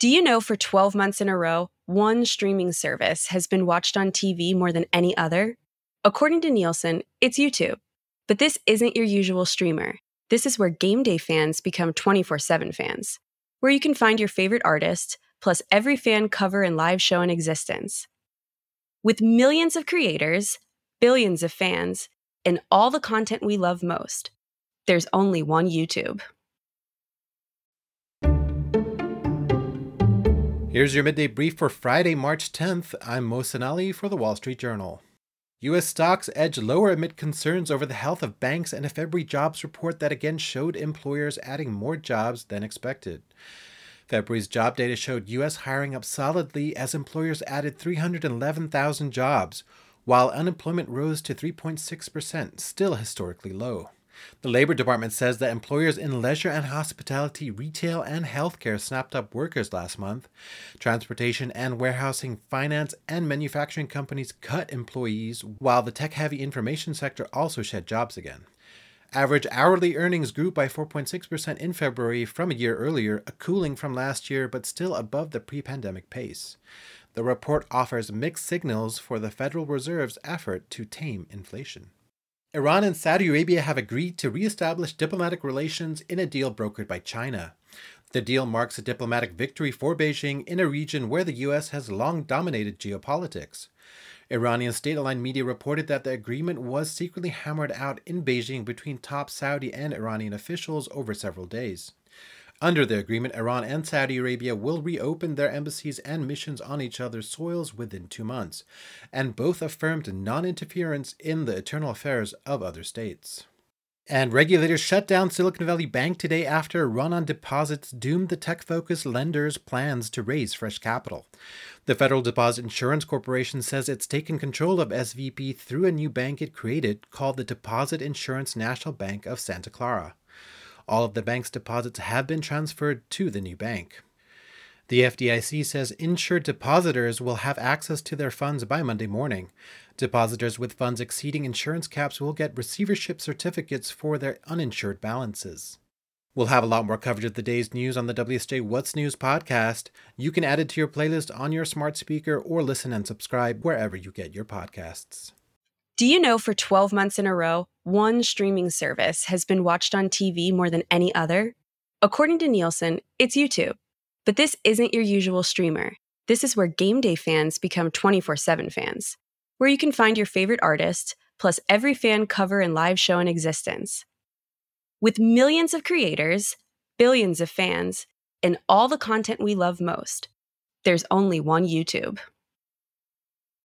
Do you know for 12 months in a row, one streaming service has been watched on TV more than any other? According to Nielsen, it's YouTube. But this isn't your usual streamer. This is where game day fans become 24 7 fans, where you can find your favorite artist, plus every fan cover and live show in existence. With millions of creators, billions of fans, and all the content we love most, there's only one YouTube. Here's your midday brief for Friday, March 10th. I'm Mohsen Ali for the Wall Street Journal. U.S. stocks edge lower amid concerns over the health of banks and a February jobs report that again showed employers adding more jobs than expected. February's job data showed U.S. hiring up solidly as employers added 311,000 jobs, while unemployment rose to 3.6%, still historically low. The Labor Department says that employers in leisure and hospitality, retail, and healthcare snapped up workers last month. Transportation and warehousing, finance, and manufacturing companies cut employees, while the tech heavy information sector also shed jobs again. Average hourly earnings grew by 4.6% in February from a year earlier, a cooling from last year, but still above the pre pandemic pace. The report offers mixed signals for the Federal Reserve's effort to tame inflation. Iran and Saudi Arabia have agreed to reestablish diplomatic relations in a deal brokered by China. The deal marks a diplomatic victory for Beijing in a region where the U.S. has long dominated geopolitics. Iranian state aligned media reported that the agreement was secretly hammered out in Beijing between top Saudi and Iranian officials over several days. Under the agreement, Iran and Saudi Arabia will reopen their embassies and missions on each other's soils within two months, and both affirmed non interference in the internal affairs of other states. And regulators shut down Silicon Valley Bank today after a run on deposits doomed the tech focused lenders' plans to raise fresh capital. The Federal Deposit Insurance Corporation says it's taken control of SVB through a new bank it created called the Deposit Insurance National Bank of Santa Clara. All of the bank's deposits have been transferred to the new bank. The FDIC says insured depositors will have access to their funds by Monday morning. Depositors with funds exceeding insurance caps will get receivership certificates for their uninsured balances. We'll have a lot more coverage of the day's news on the WSJ What's News podcast. You can add it to your playlist on your smart speaker or listen and subscribe wherever you get your podcasts. Do you know for 12 months in a row, one streaming service has been watched on TV more than any other? According to Nielsen, it's YouTube. But this isn't your usual streamer. This is where game day fans become 24 7 fans, where you can find your favorite artist, plus every fan cover and live show in existence. With millions of creators, billions of fans, and all the content we love most, there's only one YouTube.